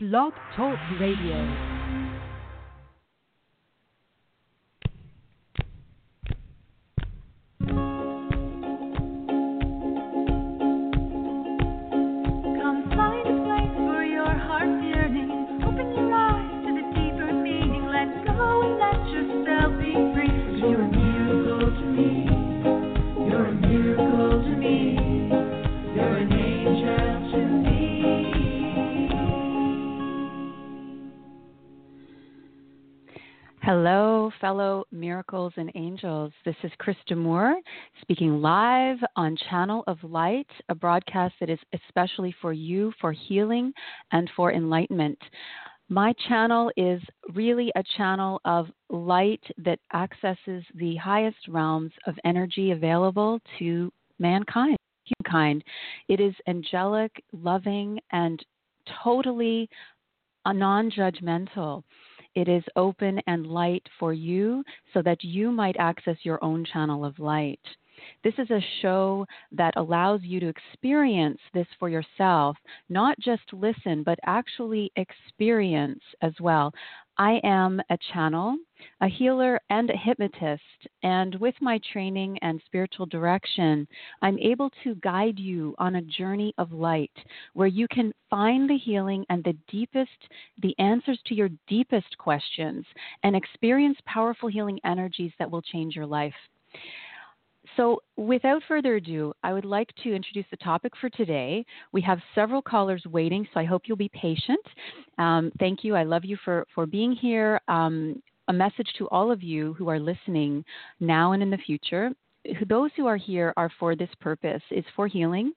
Blog Talk Radio. Hello, fellow miracles and angels. This is Krista Moore speaking live on Channel of Light, a broadcast that is especially for you for healing and for enlightenment. My channel is really a channel of light that accesses the highest realms of energy available to mankind, humankind. It is angelic, loving, and totally non judgmental. It is open and light for you so that you might access your own channel of light. This is a show that allows you to experience this for yourself, not just listen, but actually experience as well. I am a channel, a healer, and a hypnotist. And with my training and spiritual direction, I'm able to guide you on a journey of light where you can find the healing and the deepest, the answers to your deepest questions and experience powerful healing energies that will change your life. So, without further ado, I would like to introduce the topic for today. We have several callers waiting, so I hope you'll be patient. Um, thank you. I love you for, for being here. Um, a message to all of you who are listening now and in the future. Those who are here are for this purpose, is for healing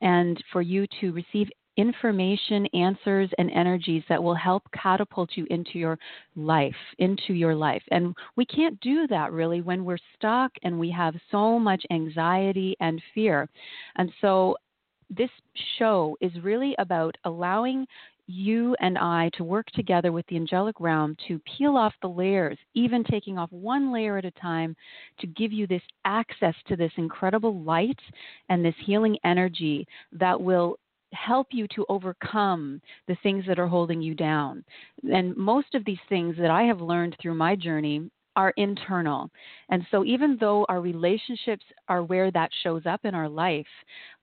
and for you to receive information, answers, and energies that will help catapult you into your life, into your life. And we can't do that really when we're stuck and we have so much anxiety and fear. And so this show is really about allowing you and I to work together with the angelic realm to peel off the layers, even taking off one layer at a time, to give you this access to this incredible light and this healing energy that will help you to overcome the things that are holding you down. And most of these things that I have learned through my journey are internal. And so even though our relationships are where that shows up in our life,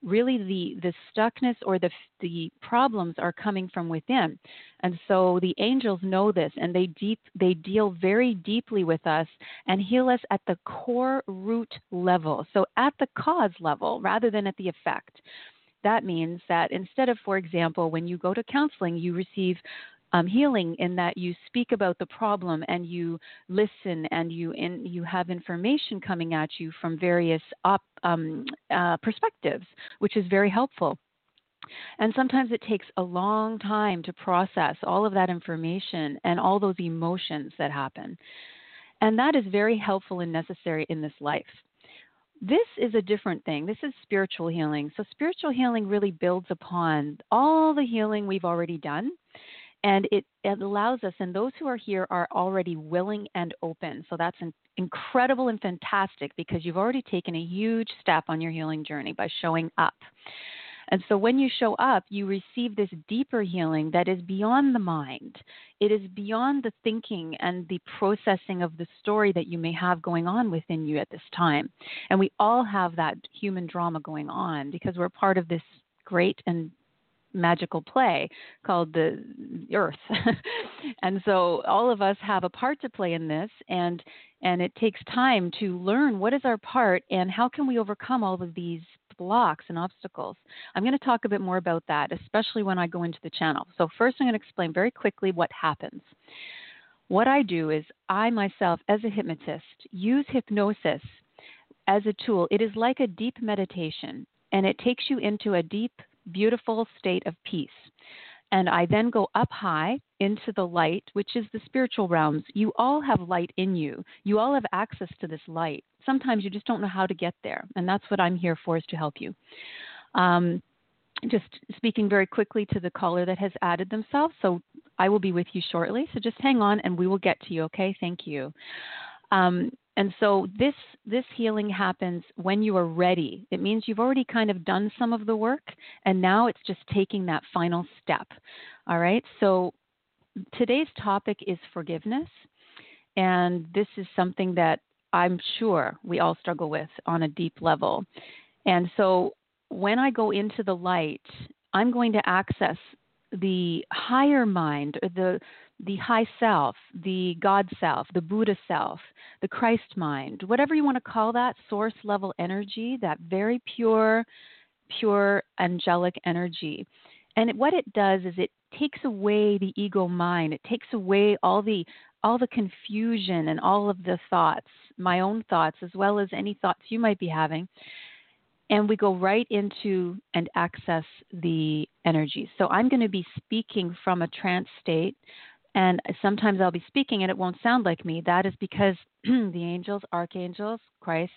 really the the stuckness or the the problems are coming from within. And so the angels know this and they deep they deal very deeply with us and heal us at the core root level. So at the cause level rather than at the effect that means that instead of, for example, when you go to counseling, you receive um, healing in that you speak about the problem and you listen and you in, you have information coming at you from various op, um, uh, perspectives, which is very helpful. And sometimes it takes a long time to process all of that information and all those emotions that happen. And that is very helpful and necessary in this life. This is a different thing. This is spiritual healing. So, spiritual healing really builds upon all the healing we've already done. And it, it allows us, and those who are here are already willing and open. So, that's an incredible and fantastic because you've already taken a huge step on your healing journey by showing up. And so when you show up, you receive this deeper healing that is beyond the mind. It is beyond the thinking and the processing of the story that you may have going on within you at this time. And we all have that human drama going on because we're part of this great and magical play called the earth and so all of us have a part to play in this and and it takes time to learn what is our part and how can we overcome all of these blocks and obstacles. I'm going to talk a bit more about that, especially when I go into the channel. So, first, I'm going to explain very quickly what happens. What I do is, I myself, as a hypnotist, use hypnosis as a tool. It is like a deep meditation, and it takes you into a deep, beautiful state of peace. And I then go up high into the light, which is the spiritual realms. You all have light in you. You all have access to this light. Sometimes you just don't know how to get there. And that's what I'm here for, is to help you. Um, just speaking very quickly to the caller that has added themselves. So I will be with you shortly. So just hang on and we will get to you, okay? Thank you. Um, And so this this healing happens when you are ready. It means you've already kind of done some of the work and now it's just taking that final step. All right? So today's topic is forgiveness. And this is something that I'm sure we all struggle with on a deep level. And so when I go into the light, I'm going to access the higher mind, the the high self, the God self, the Buddha self, the Christ mind, whatever you want to call that source level energy, that very pure, pure angelic energy. And what it does is it takes away the ego mind. It takes away all the all the confusion and all of the thoughts, my own thoughts as well as any thoughts you might be having and we go right into and access the energy. So I'm going to be speaking from a trance state, and sometimes I'll be speaking and it won't sound like me. That is because the angels, archangels, Christ,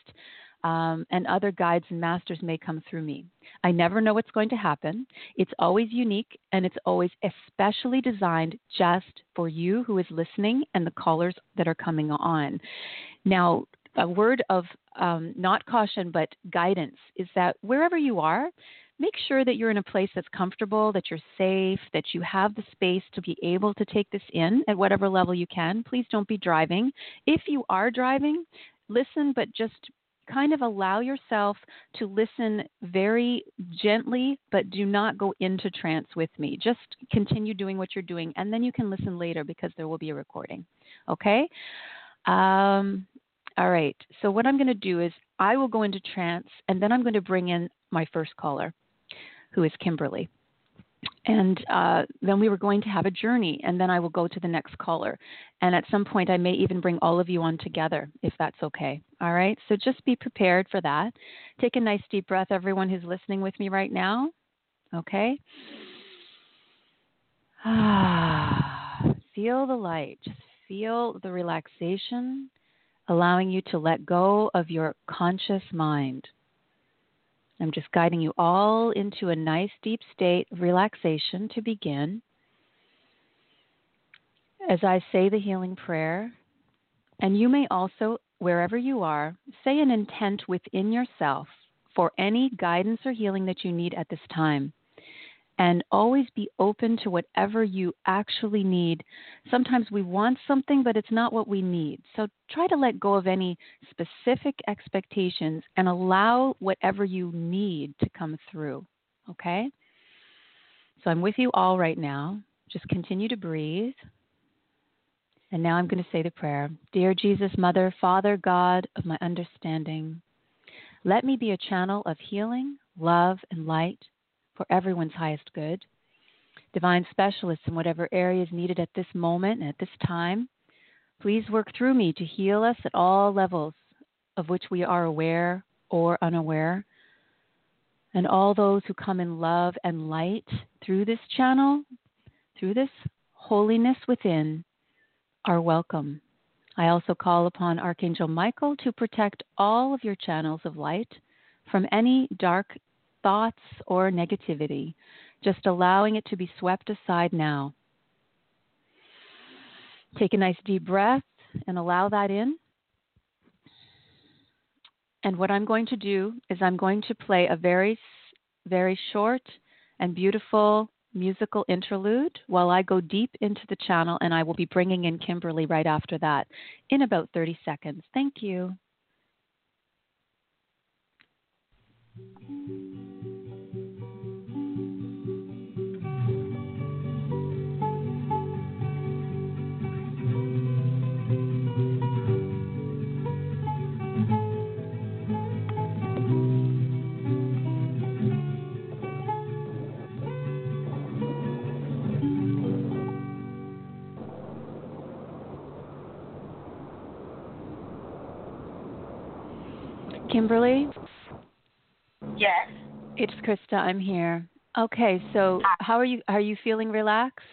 um, and other guides and masters may come through me. I never know what's going to happen. It's always unique and it's always especially designed just for you who is listening and the callers that are coming on. Now, a word of um, not caution but guidance is that wherever you are, make sure that you're in a place that's comfortable, that you're safe, that you have the space to be able to take this in at whatever level you can. Please don't be driving. If you are driving, listen, but just kind of allow yourself to listen very gently, but do not go into trance with me. Just continue doing what you're doing, and then you can listen later because there will be a recording. Okay? Um, all right. So what I'm going to do is I will go into trance and then I'm going to bring in my first caller, who is Kimberly. And uh, then we were going to have a journey, and then I will go to the next caller. And at some point, I may even bring all of you on together, if that's okay. All right? So just be prepared for that. Take a nice deep breath, everyone who's listening with me right now. Okay? Ah, feel the light. Just feel the relaxation allowing you to let go of your conscious mind. I'm just guiding you all into a nice deep state of relaxation to begin. As I say the healing prayer, and you may also, wherever you are, say an intent within yourself for any guidance or healing that you need at this time and always be open to whatever you actually need. Sometimes we want something, but it's not what we need. So try to let go of any specific expectations and allow whatever you need to come through. Okay? So I'm with you all right now. Just continue to breathe. And now I'm going to say the prayer Dear Jesus, Mother, Father, God of my understanding, let me be a channel of healing, love, and light for everyone's highest good. Divine specialists in whatever area is needed at this moment and at this time, please work through me to heal us at all levels of which we are aware or unaware. And all those who come in love and light through this channel, through this holiness within, are welcome. I also call upon Archangel Michael to protect all of your channels of light from any dark thoughts or negativity, just allowing it to be swept aside now. Take a nice deep breath and allow that in. And what I'm going to do is I'm going to play a very, very short and beautiful musical interlude while I go deep into the channel, and I will be bringing in Kimberly right after that in about 30 seconds. Thank you. Kimberly? Yes. It's Krista. I'm here. Okay, so how are you are you feeling relaxed?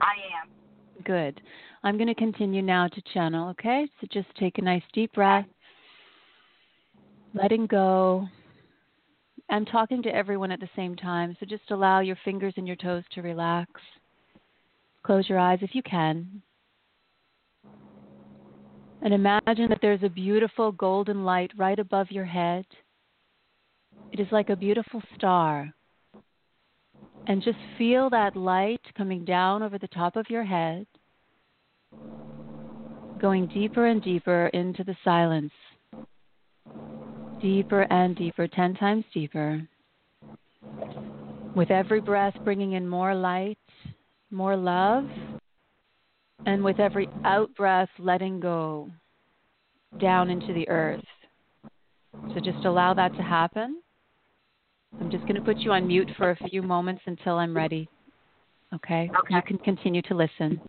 I am. Good. I'm going to continue now to channel, okay? So just take a nice deep breath. Letting go. I'm talking to everyone at the same time, so just allow your fingers and your toes to relax. Close your eyes if you can. And imagine that there's a beautiful golden light right above your head. It is like a beautiful star. And just feel that light coming down over the top of your head, going deeper and deeper into the silence. Deeper and deeper, 10 times deeper. With every breath, bringing in more light, more love, and with every out breath, letting go down into the earth. So just allow that to happen. I'm just going to put you on mute for a few moments until I'm ready. Okay? Okay. You can continue to listen.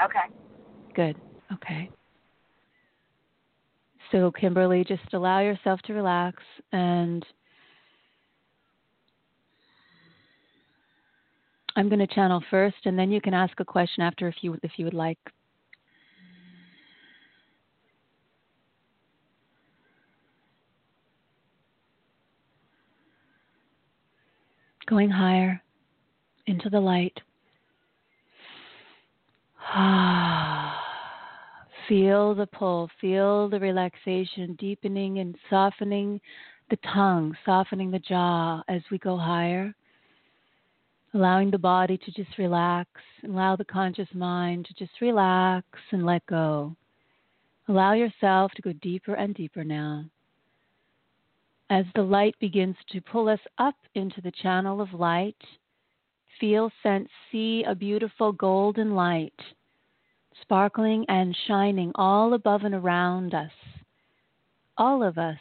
Okay. Good. Okay. So, Kimberly, just allow yourself to relax and I'm going to channel first and then you can ask a question after if you if you would like. Going higher into the light. Feel the pull, feel the relaxation, deepening and softening the tongue, softening the jaw as we go higher. Allowing the body to just relax, allow the conscious mind to just relax and let go. Allow yourself to go deeper and deeper now. As the light begins to pull us up into the channel of light, feel, sense, see a beautiful golden light sparkling and shining all above and around us. All of us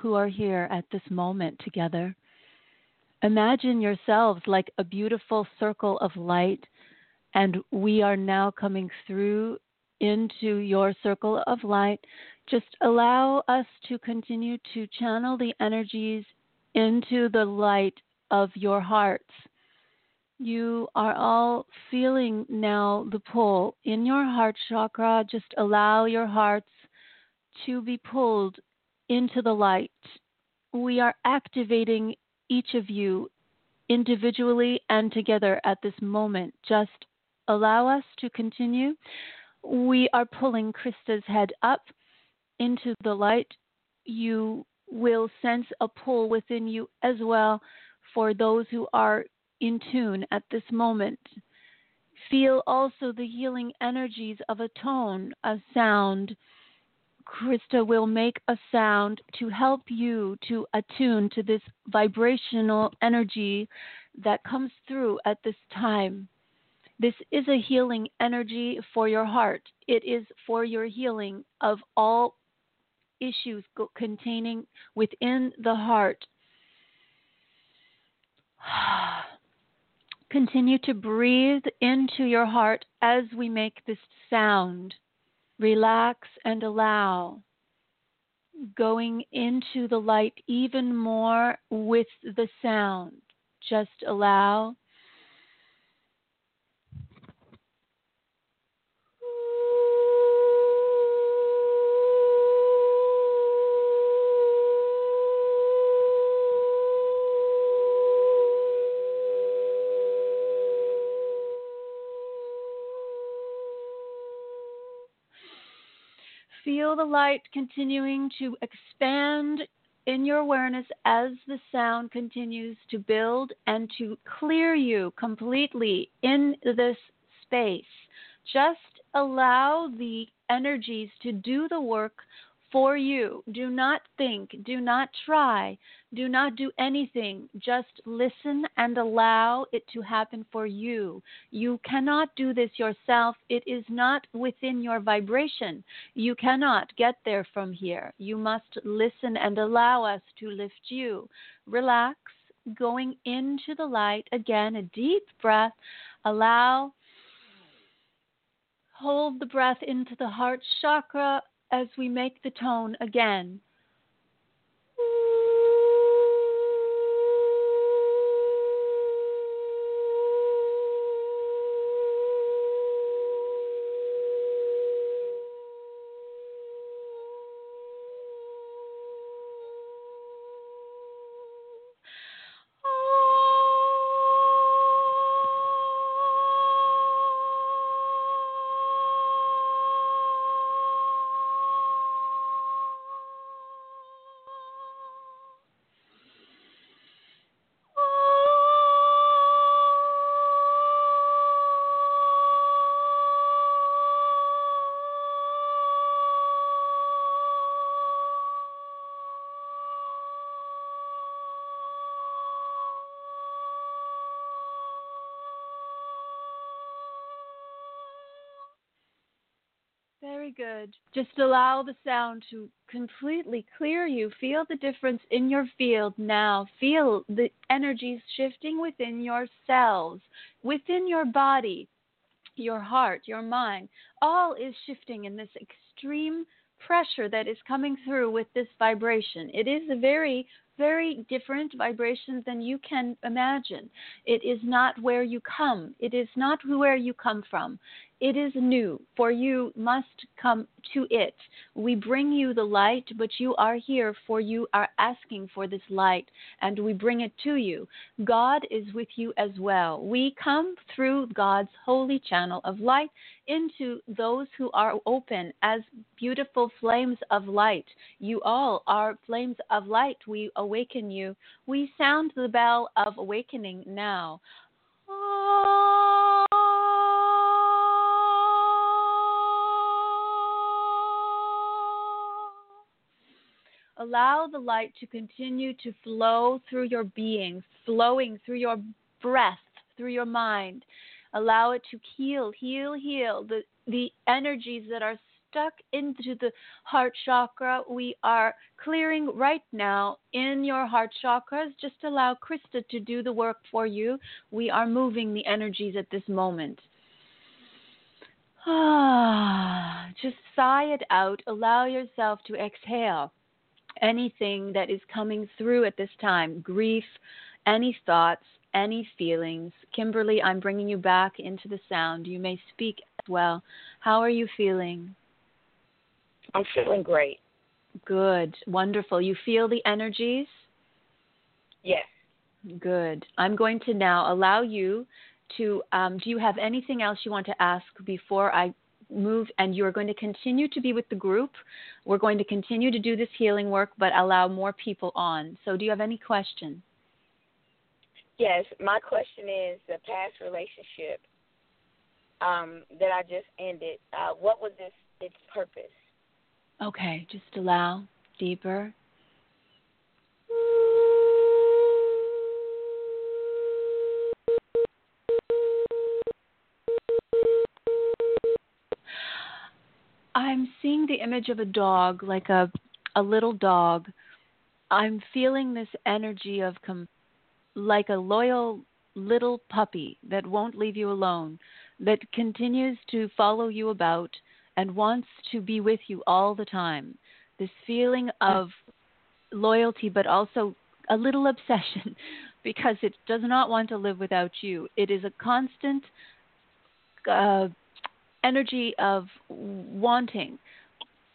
who are here at this moment together. Imagine yourselves like a beautiful circle of light, and we are now coming through into your circle of light. Just allow us to continue to channel the energies into the light of your hearts you are all feeling now the pull in your heart chakra. Just allow your hearts to be pulled into the light. We are activating each of you individually and together at this moment. Just allow us to continue. We are pulling Krista's head up into the light. You will sense a pull within you as well for those who are in tune at this moment. Feel also the healing energies of a tone, a sound. Krista will make a sound to help you to attune to this vibrational energy that comes through at this time. This is a healing energy for your heart. It is for your healing of all issues containing within the heart. Continue to breathe into your heart as we make this sound. Relax and allow. Going into the light even more with the sound. Just allow. Feel the light continuing to expand in your awareness as the sound continues to build and to clear you completely in this space. Just allow the energies to do the work for you. Do not think, do not try, do not do anything. Just listen and allow it to happen for you. You cannot do this yourself. It is not within your vibration. You cannot get there from here. You must listen and allow us to lift you. Relax, going into the light. Again, a deep breath. Allow hold the breath into the heart chakra as we make the tone again. Just allow the sound to completely clear you. Feel the difference in your field now. Feel the energies shifting within your cells, within your body, your heart, your mind. All is shifting in this extreme pressure that is coming through with this vibration. It is a very very different vibration than you can imagine. It is not where you come. It is not where you come from. It is new, for you must come to it. We bring you the light, but you are here, for you are asking for this light, and we bring it to you. God is with you as well. We come through God's holy channel of light into those who are open as beautiful flames of light. You all are flames of light. We awaken you. We sound the bell of awakening now. Ah. Allow the light to continue to flow through your being, flowing through your breath, through your mind. Allow it to heal, heal, heal the, the energies that are stuck into the heart chakra. We are clearing right now in your heart chakras. Just allow Krista to do the work for you. We are moving the energies at this moment. Ah, just sigh it out. Allow yourself to exhale anything that is coming through at this time grief, any thoughts, any feelings. Kimberly, I'm bringing you back into the sound. You may speak as well. How are you feeling? I'm feeling great. Good. Wonderful. You feel the energies? Yes. Good. I'm going to now allow you to. Um, do you have anything else you want to ask before I move and you're going to continue to be with the group. We're going to continue to do this healing work, but allow more people on. So, do you have any question? Yes, my question is the past relationship um, that I just ended. Uh, what was its its purpose? Okay, just allow deeper. I'm seeing the image of a dog, like a a little dog. I'm feeling this energy of com- like a loyal little puppy that won't leave you alone, that continues to follow you about and wants to be with you all the time. This feeling of loyalty, but also a little obsession because it does not want to live without you. It is a constant uh, energy of wanting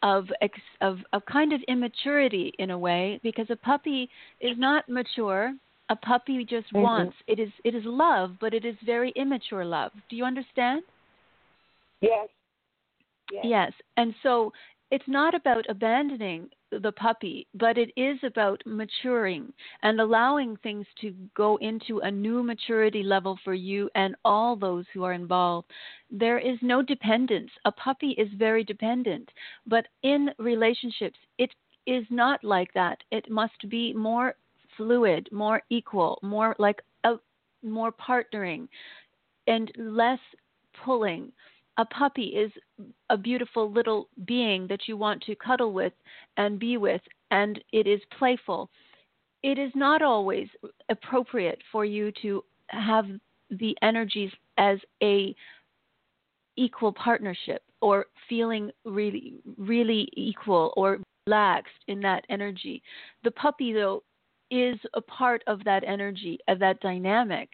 of ex, of of kind of immaturity in a way because a puppy is not mature a puppy just mm-hmm. wants it is it is love but it is very immature love do you understand yes yes, yes. and so it's not about abandoning the puppy, but it is about maturing and allowing things to go into a new maturity level for you and all those who are involved. There is no dependence. A puppy is very dependent, but in relationships, it is not like that. It must be more fluid, more equal, more like a more partnering and less pulling a puppy is a beautiful little being that you want to cuddle with and be with, and it is playful. It is not always appropriate for you to have the energies as a equal partnership or feeling really really equal or relaxed in that energy. The puppy though is a part of that energy, of that dynamic,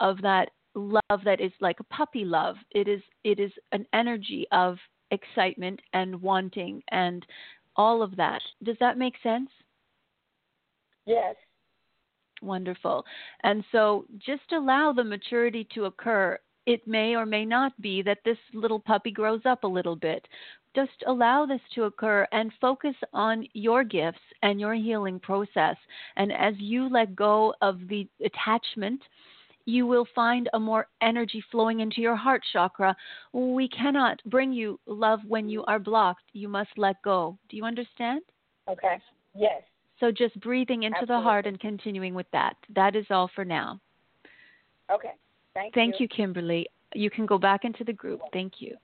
of that love that is like a puppy love. It is it is an energy of excitement and wanting and all of that. Does that make sense? Yes. Wonderful. And so just allow the maturity to occur. It may or may not be that this little puppy grows up a little bit. Just allow this to occur and focus on your gifts and your healing process. And as you let go of the attachment, you will find a more energy flowing into your heart chakra. We cannot bring you love when you are blocked. You must let go. Do you understand? Okay. Yes. So just breathing into Absolutely. the heart and continuing with that. That is all for now. Okay. Thank, you. Thank you. you, Kimberly. You can go back into the group. Thank you.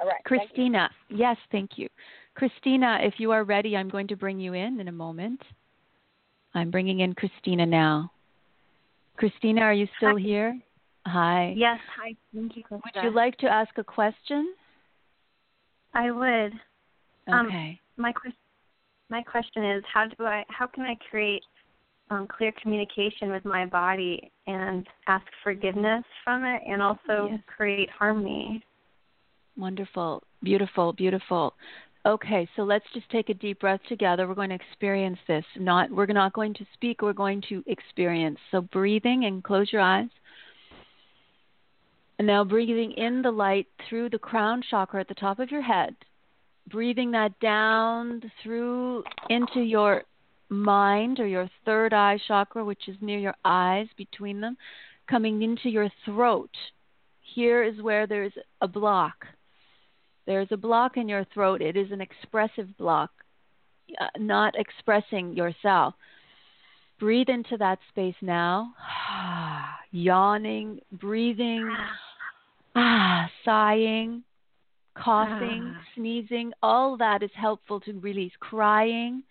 All right. Christina, yes, thank you. Christina, if you are ready, I'm going to bring you in in a moment. I'm bringing in Christina now. Christina, are you still Hi. here? Hi. Yes, hi. Thank you. Would you like to ask a question? I would. Um, Okay. My question my question is how do I how can I create um, clear communication with my body and ask forgiveness from it and also Yes. create harmony? Wonderful. Beautiful, beautiful. Okay, so let's just take a deep breath together. We're going to experience this. Not we're not going to speak, we're going to experience. So breathing and close your eyes. And now breathing in the light through the crown chakra at the top of your head. Breathing that down through into your mind or your third eye chakra, which is near your eyes between them, coming into your throat. Here is where there's a block. There's a block in your throat. It is an expressive block, uh, not expressing yourself. Breathe into that space now. Yawning, breathing, ah, sighing, coughing, sneezing, all that is helpful to release. Crying,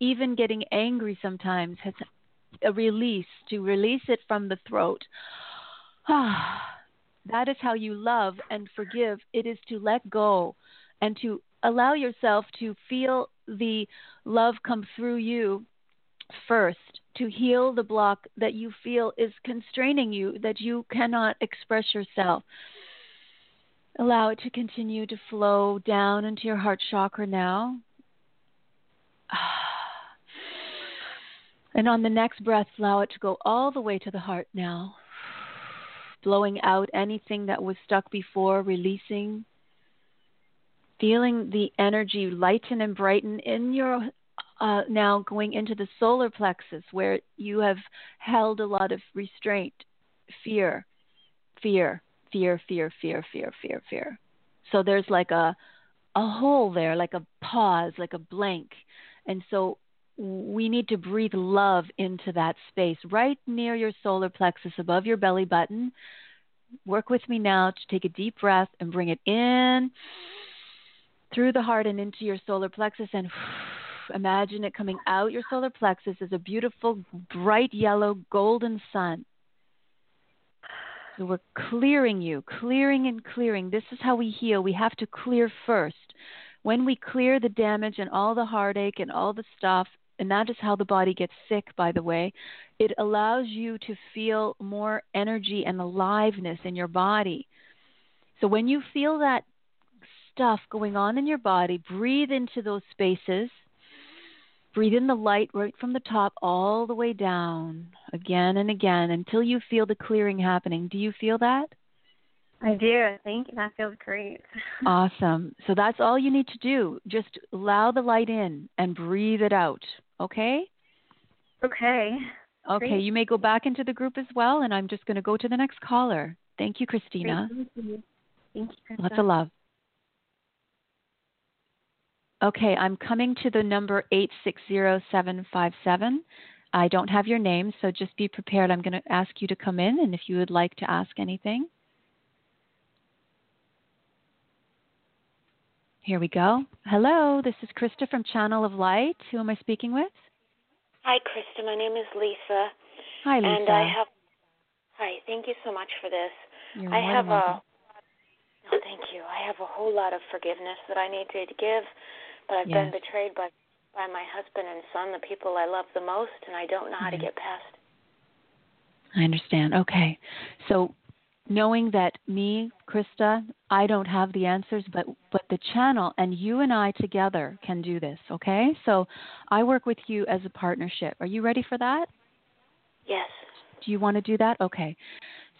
even getting angry sometimes has a release to release it from the throat. Ah, that is how you love and forgive. It is to let go and to allow yourself to feel the love come through you first, to heal the block that you feel is constraining you, that you cannot express yourself. Allow it to continue to flow down into your heart chakra now. And on the next breath, allow it to go all the way to the heart now. Blowing out anything that was stuck before, releasing. Feeling the energy lighten and brighten in your uh, now going into the solar plexus where you have held a lot of restraint, fear, fear, fear, fear, fear, fear, fear, fear. So there's like a a hole there, like a pause, like a blank. And so we need to breathe love into that space right near your solar plexus above your belly button. Work with me now to take a deep breath and bring it in through the heart and into your solar plexus and imagine it coming out your solar plexus as a beautiful bright yellow golden sun. So we're clearing you, clearing and clearing. This is how we heal. We have to clear first. When we clear the damage and all the heartache and all the stuff, and that is how the body gets sick, by the way, it allows you to feel more energy and aliveness in your body. So when you feel that stuff going on in your body, breathe into those spaces. Breathe in the light right from the top all the way down, again and again, until you feel the clearing happening. Do you feel that? I do. Thank you. That feels great. Awesome. So that's all you need to do. Just allow the light in and breathe it out. Okay? Okay. Okay. Great. You may go back into the group as well, and I'm just going to go to the next caller. Thank you, Christina. Thank you. Thank you. Lots of love. Okay, I'm coming to the number 860757. I don't have your name, so just be prepared. I'm going to ask you to come in, and if you would like to ask anything. Here we go. Hello, this is Krista from Channel of Light. Who am I speaking with? Hi, Krista. My name is Lisa, Hi, Lisa. and I have. Hi, thank you so much for this. You're I have welcome. a. No, thank you. I have a whole lot of forgiveness that I need to give, but I've Yes. been betrayed by by my husband and son, the people I love the most, and I don't know how to get past. I understand. Okay. So knowing that me, Krista, I don't have the answers, but but the channel and you and I together can do this, okay? So I work with you as a partnership. Are you ready for that? Yes. Do you want to do that? Okay.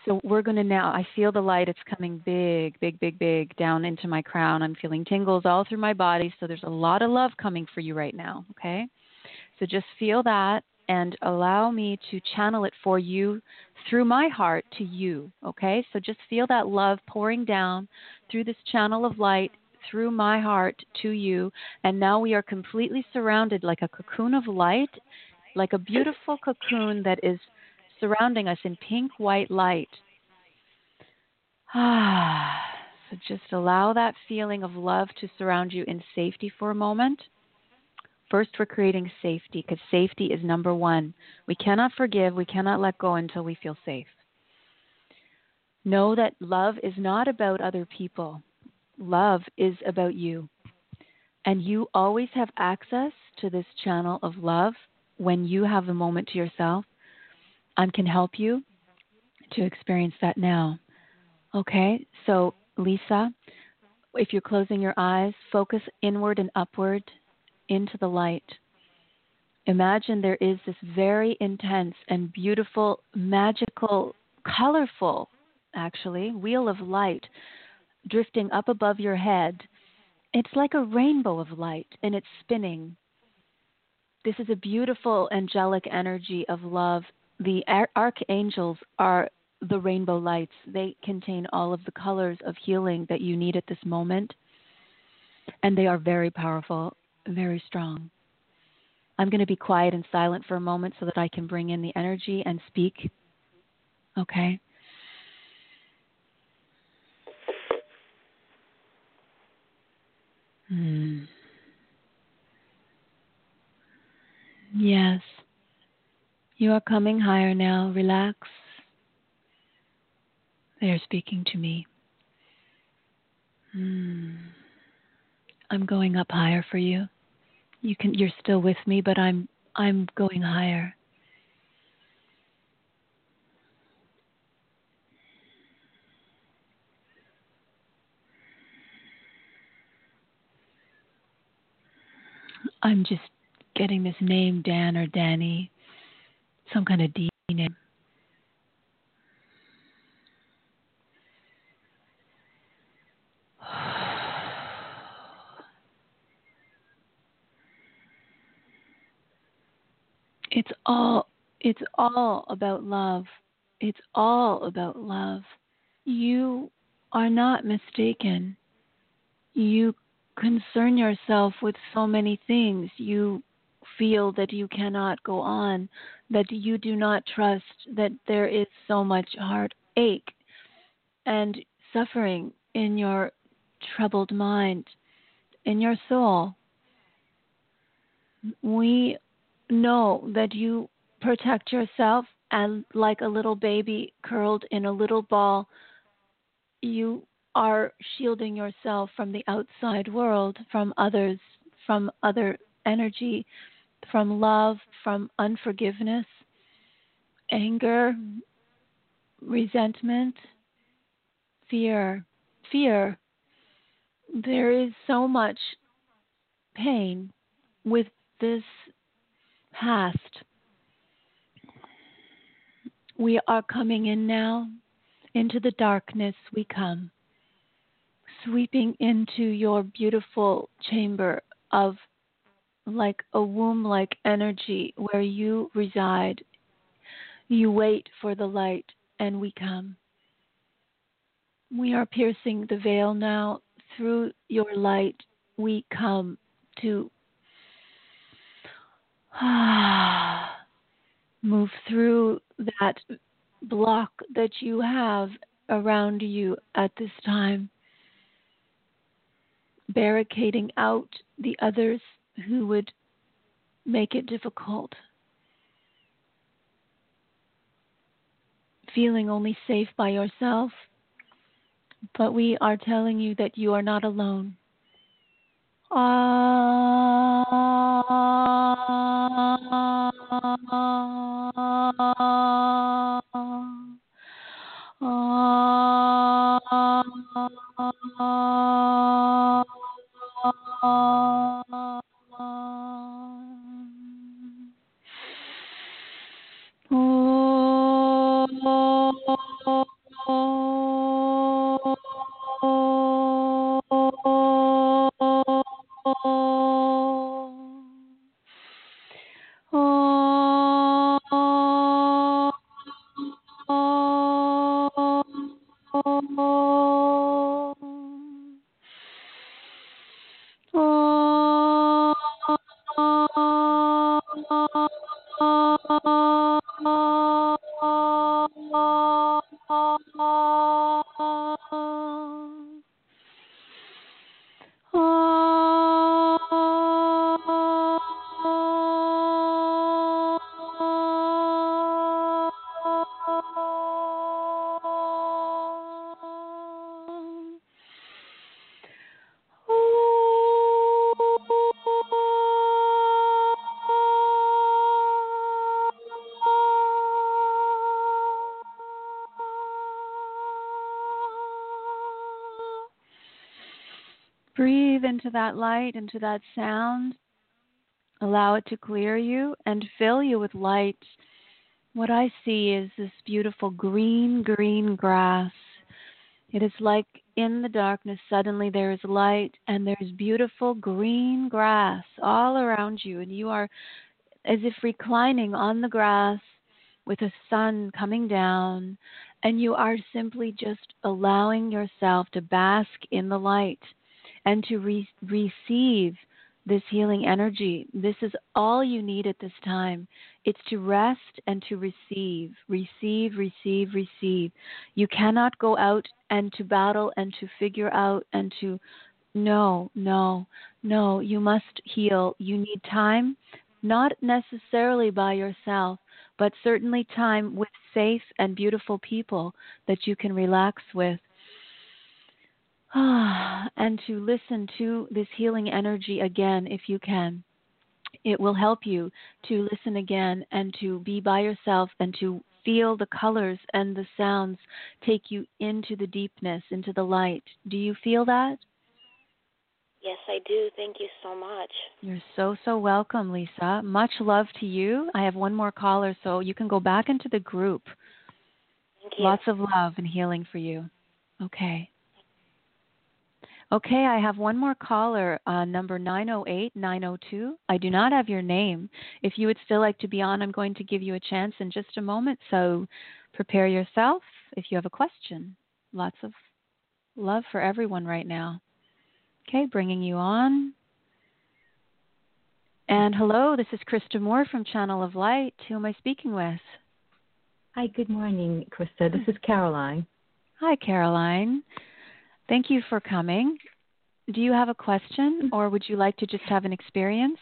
So we're going to now, I feel the light. It's coming big, big, big, big down into my crown. I'm feeling tingles all through my body. So there's a lot of love coming for you right now. Okay. So just feel that and allow me to channel it for you through my heart to you. Okay. So just feel that love pouring down through this channel of light through my heart to you. And now we are completely surrounded like a cocoon of light, like a beautiful cocoon that is surrounding us in pink white light. Ah, so just allow that feeling of love to surround you in safety for a moment. First, we're creating safety because safety is number one. We cannot forgive, we cannot let go until we feel safe. Know that love is not about other people, love is about you. And you always have access to this channel of love when you have a moment to yourself. I can help you to experience that now. Okay, so Lisa, if you're closing your eyes, focus inward and upward into the light. Imagine there is this very intense and beautiful, magical, colorful, actually, wheel of light drifting up above your head. It's like a rainbow of light and it's spinning. This is a beautiful angelic energy of love. The archangels are the rainbow lights. They contain all of the colors of healing that you need at this moment. And they are very powerful, very strong. I'm going to be quiet and silent for a moment so that I can bring in the energy and speak. Okay? Hmm. Yes. You are coming higher now. Relax. They are speaking to me. I'm going up higher for you. You can you're still with me, but I'm I'm going higher. I'm just getting this name Dan or Danny, some kind of D name. It's all it's all about love. It's all about love. You are not mistaken. You concern yourself with so many things. You feel that you cannot go on, that you do not trust, that there is so much heartache and suffering in your troubled mind, in your soul. We know that you protect yourself and like a little baby curled in a little ball, you are shielding yourself from the outside world, from others, from other energy, from love, from unforgiveness, anger, resentment, fear. Fear. There is so much pain with this past. We are coming in now. Into the darkness we come, sweeping into your beautiful chamber of like a womb like energy where you reside. You wait for the light, and we come. We are piercing the veil now. Through your light, we come to move through that block that you have around you at this time, barricading out the others who would make it difficult. Feeling only safe by yourself, but we are telling you that you are not alone. Oh into that light, into that sound. Allow it to clear you and fill you with light. What I see is this beautiful green, green grass. It is like in the darkness, suddenly there is light and there is beautiful green grass all around you, and you are as if reclining on the grass with the sun coming down, and you are simply just allowing yourself to bask in the light and to re- receive this healing energy. This is all you need at this time. It's to rest and to receive, receive, receive, receive. You cannot go out and to battle and to figure out and to no, no, no. You must heal. You need time, not necessarily by yourself, but certainly time with safe and beautiful people that you can relax with Ah, and to listen to this healing energy again if you can. It will help you to listen again and to be by yourself and to feel the colors and the sounds take you into the deepness, into the light. Do you feel that? Yes, I do. Thank you so much. You're so, so welcome, Lisa. Much love to you. I have one more caller, so you can go back into the group. Thank you. Lots of love and healing for you. Okay. Okay, I have one more caller, uh, number 908 902. I do not have your name. If you would still like to be on, I'm going to give you a chance in just a moment. So prepare yourself if you have a question. Lots of love for everyone right now. Okay, bringing you on. And hello, this is Krista Moore from Channel of Light. Who am I speaking with? Hi, good morning, Krista. This is Caroline. Hi, Caroline. Thank you for coming. Do you have a question mm-hmm. or would you like to just have an experience?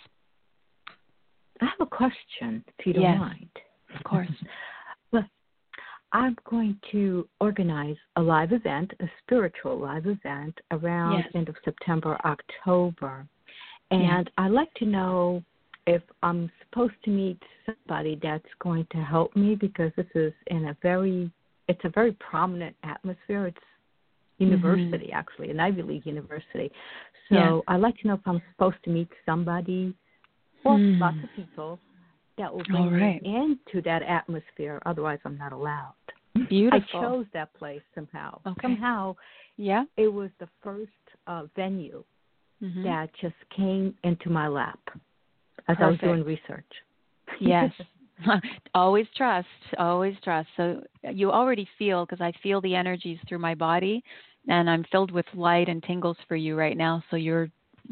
I have a question, if you don't Yes. mind. Of course. well, I'm going to organize a live event, a spiritual live event, around Yes. end of September, October. And Yeah. I'd like to know if I'm supposed to meet somebody that's going to help me because this is in a very it's a very prominent atmosphere. It's university actually, an Ivy League university. So Mm-hmm. Yeah. I'd like to know if I'm supposed to meet somebody or Hmm. lots of people that will bring right. me into that atmosphere. Otherwise, I'm not allowed. Beautiful. I chose that place somehow. Okay. Somehow, Yeah. it was the first uh, venue Mhm. that just came into my lap as I was doing research. Yes. always trust. Always trust. So you already feel because I feel the energies through my body and I'm filled with light and tingles for you right now. So you're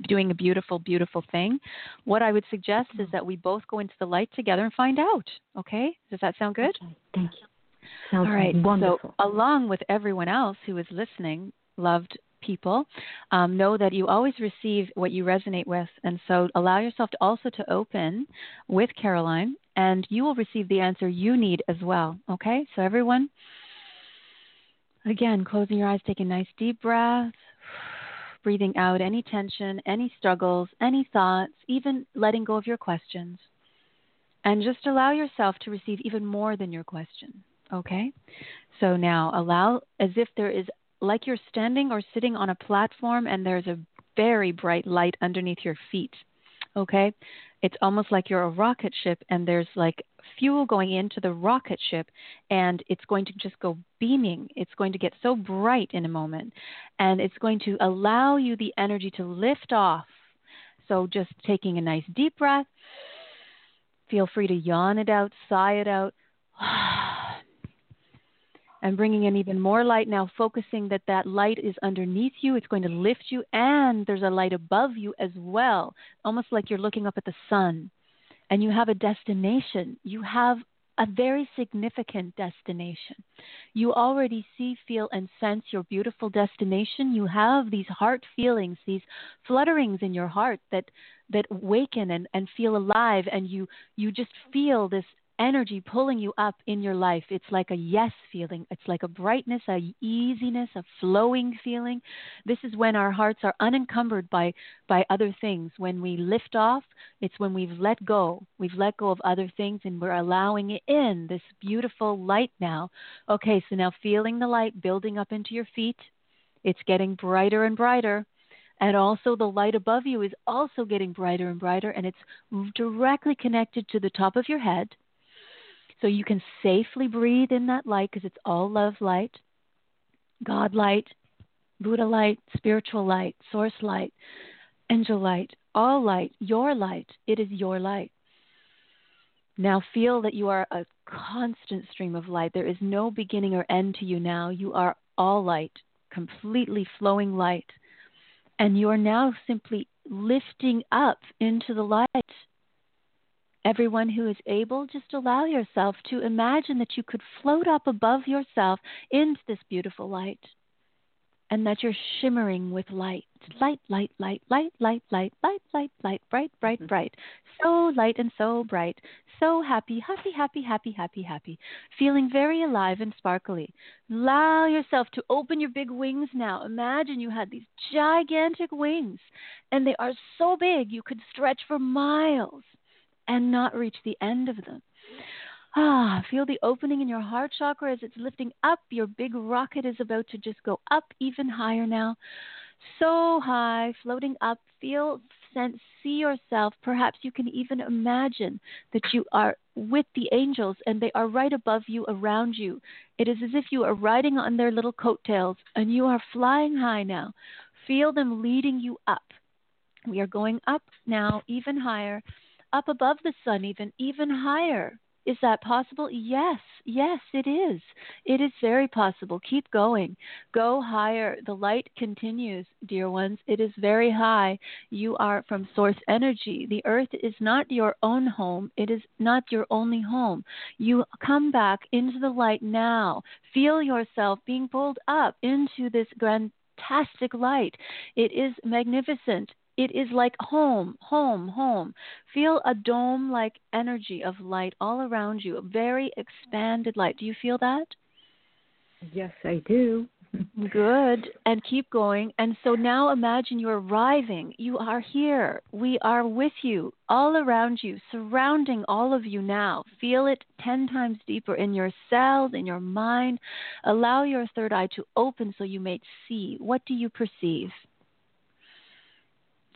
doing a beautiful, beautiful thing. What I would suggest is that we both go into the light together and find out. Okay? Does that sound good? Okay, Thank you. Sounds All right. wonderful. So, along with everyone else who is listening, loved people, um, know that you always receive what you resonate with. And so, allow yourself to also to open with Caroline, and you will receive the answer you need as well. Okay? So, everyone, again, closing your eyes, take a nice deep breath. Breathing out any tension, any struggles, any thoughts, even letting go of your questions. And just allow yourself to receive even more than your question. Okay? So now allow as if there is, like you're standing or sitting on a platform and there's a very bright light underneath your feet. Okay? It's almost like you're a rocket ship and there's like fuel going into the rocket ship and it's going to just go beaming. It's going to get so bright in a moment and it's going to allow you the energy to lift off. So just taking a nice deep breath. Feel free to yawn it out, sigh it out. and bringing in even more light now focusing that that light is underneath you. It's going to lift you and there's a light above you as well almost like you're looking up at the sun. And you have a destination. You have a very significant destination. You already see feel and sense your beautiful destination. You have these heart feelings these flutterings in your heart that that waken and, and feel alive. And you you just feel this energy pulling you up in your life. It's like a yes feeling. It's like a brightness, a easiness, a flowing feeling. This is when our hearts are unencumbered by by other things. When we lift off, it's when we've let go. We've let go of other things and we're allowing in this beautiful light now. Okay, so now feeling the light building up into your feet. It's getting brighter and brighter. And also, the light above you is also getting brighter and brighter, and it's directly connected to the top of your head. So you can safely breathe in that light because it's all love light, God light, Buddha light, spiritual light, source light, angel light, all light, your light. It is your light. Now feel that you are a constant stream of light. There is no beginning or end to you now. You are all light, completely flowing light. And you are now simply lifting up into the light. Everyone who is able, just allow yourself to imagine that you could float up above yourself into this beautiful light and that you're shimmering with light. Light, light, light, light, light, light, light, light, light, bright, bright, mm-hmm. bright. So light and so bright. So happy, happy, happy, happy, happy, happy. Feeling very alive and sparkly. Allow yourself to open your big wings now. Imagine you had these gigantic wings, and they are so big you could stretch for miles and not reach the end of them. Ah, feel the opening in your heart chakra as it's lifting up. Your big rocket is about to just go up even higher now. So high, floating up. Feel, sense, see yourself. Perhaps you can even imagine that you are with the angels and they are right above you, around you. It is as if you are riding on their little coattails and you are flying high now. Feel them leading you up. We are going up now, even higher, up above the sun, even, even higher is that possible? Yes, yes, it is. It is very possible. Keep going. Go higher. The light continues, dear ones. It is very high. You are from source energy. The earth is not your own home, it is not your only home. You come back into the light now. Feel yourself being pulled up into this fantastic light. It is magnificent. It is like home, home, home. Feel a dome like energy of light all around you, a very expanded light. Do you feel that? Yes, I do. Good. And keep going. And so now imagine you're arriving. You are here. We are with you, all around you, surrounding all of you now. Feel it 10 times deeper in your cells, in your mind. Allow your third eye to open so you may see. What do you perceive?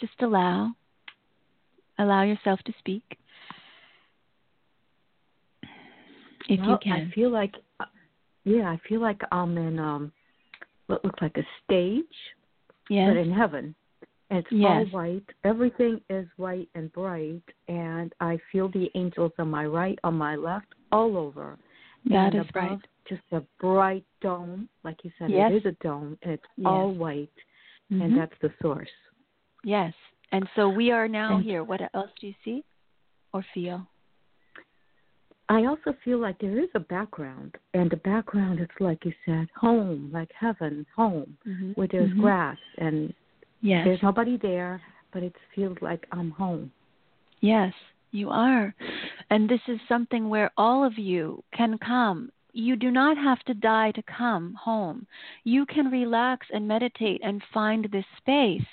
Just allow. Allow yourself to speak. If well, you can. I feel like, uh, yeah, I feel like I'm in um, what looks like a stage, yes. but in heaven. And it's yes. all white. Everything is white and bright, and I feel the angels on my right, on my left, all over. That and is above, right. Just a bright dome, like you said. Yes. It is a dome, and it's Yes. all white, Mhm. and that's the source. Yes. And so we are now And- here. What else do you see or feel? I also feel like there is a background, and the background is like you said, home, like heaven, home, Mm-hmm. where there's grass and Yes. there's nobody there, but it feels like I'm home. Yes, you are. And this is something where all of you can come. You do not have to die to come home. You can relax and meditate and find this space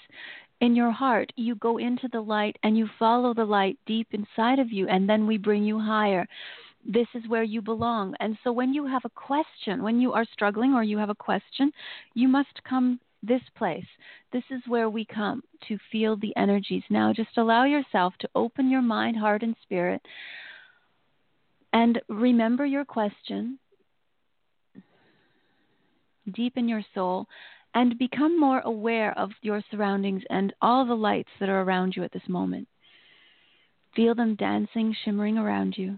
in your heart. You go into the light and you follow the light deep inside of you, and then we bring you higher. This is where you belong. And so when you have a question, when you are struggling or you have a question, you must come this place. This is where we come to feel the energies. Now, just allow yourself to open your mind, heart, and spirit and remember your question deep in your soul and become more aware of your surroundings and all the lights that are around you at this moment. Feel them dancing, shimmering around you.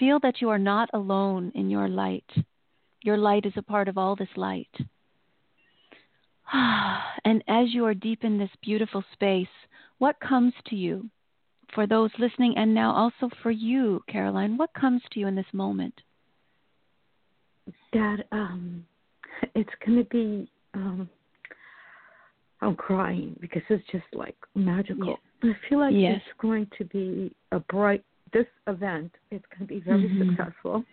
Feel that you are not alone in your light. Your light is a part of all this light. And as you are deep in this beautiful space, what comes to you? For those listening, and now also for you, Caroline, what comes to you in this moment? That um, it's going to be. Um, I'm crying because it's just like magical. I feel like Yes. it's going to be a bright. This event is going to be very Mhm. successful,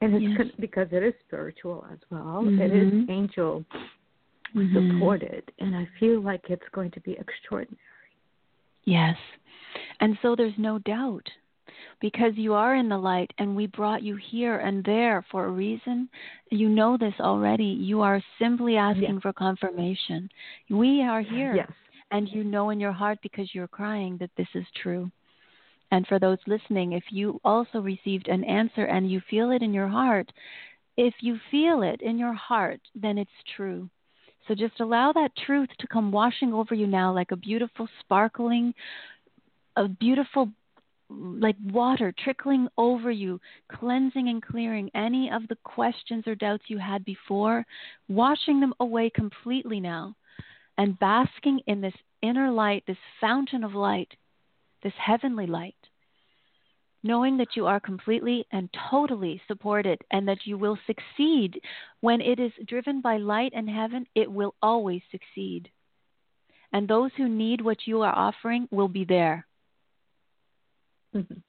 and it's Yes. gonna, because it is spiritual as well. It is Mhm. angel Mhm. supported, and I feel like it's going to be extraordinary. Yes. And so there's no doubt. Because you are in the light and we brought you here and there for a reason. You know this already. You are simply asking Yes. for confirmation. We are here. Yes. And you know in your heart because you're crying that this is true. And for those listening, if you also received an answer and you feel it in your heart, if you feel it in your heart, then it's true. So just allow that truth to come washing over you now like a beautiful, sparkling, a beautiful, like water trickling over you, cleansing and clearing any of the questions or doubts you had before, washing them away completely now, and basking in this inner light, this fountain of light, this heavenly light knowing that you are completely and totally supported and that you will succeed. When it is driven by light and heaven, it will always succeed. And those who need what you are offering will be there. Mhm.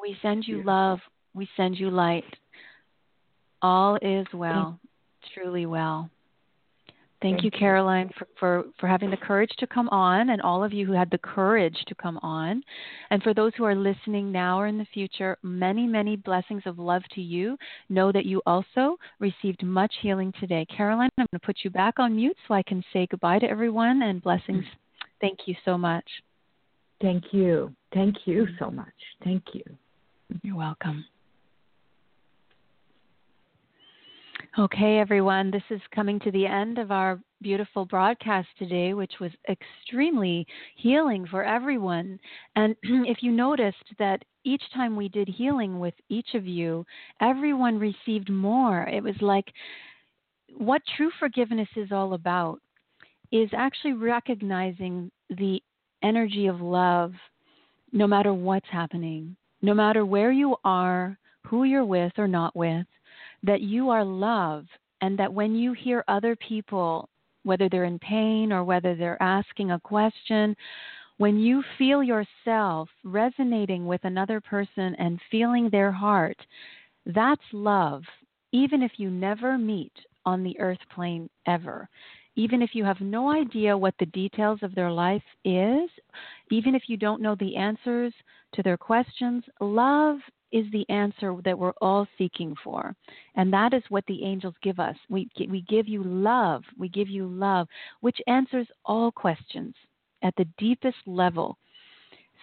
We send you Beautiful. love, we send you light. All is well, truly well. Thank, Thank you, you. Caroline, for, for, for having the courage to come on, and all of you who had the courage to come on. And for those who are listening now or in the future, many, many blessings of love to you. Know that you also received much healing today. Caroline, I'm going to put you back on mute so I can say goodbye to everyone and blessings. Thank you so much. Thank you. Thank you mm-hmm. so much. Thank you. You're welcome. Okay, everyone, this is coming to the end of our beautiful broadcast today, which was extremely healing for everyone. And if you noticed that each time we did healing with each of you, everyone received more. It was like what true forgiveness is all about is actually recognizing the energy of love no matter what's happening, no matter where you are, who you're with or not with, that you are love, and that when you hear other people, whether they're in pain or whether they're asking a question, when you feel yourself resonating with another person and feeling their heart, that's love, even if you never meet on the earth plane ever. Even if you have no idea what the details of their life is, even if you don't know the answers to their questions, love is the answer that we're all seeking for. And that is what the angels give us. We, we give you love. We give you love, which answers all questions at the deepest level.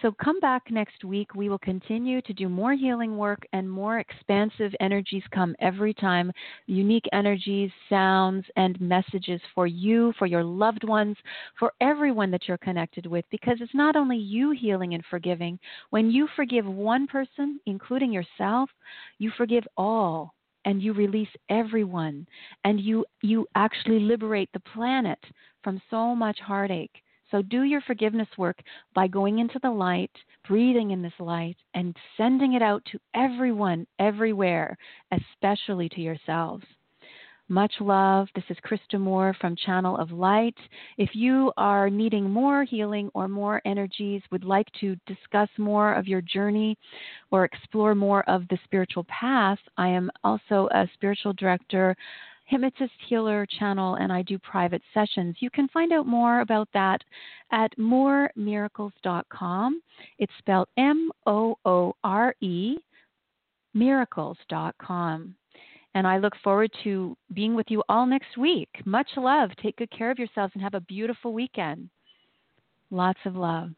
So come back next week. We will continue to do more healing work and more expansive energies come every time. Unique energies, sounds, and messages for you, for your loved ones, for everyone that you're connected with, because it's not only you healing and forgiving. When you forgive one person, including yourself, you forgive all and you release everyone and you you actually liberate the planet from so much heartache so do your forgiveness work by going into the light, breathing in this light, and sending it out to everyone, everywhere, especially to yourselves. Much love. This is Krista Moore from Channel of Light. If you are needing more healing or more energies, would like to discuss more of your journey or explore more of the spiritual path, I am also a spiritual director hypnotist healer channel and I do private sessions. You can find out more about that at mooremiracles.com. It's spelled M O O R E miracles.com. And I look forward to being with you all next week. Much love. Take good care of yourselves and have a beautiful weekend. Lots of love.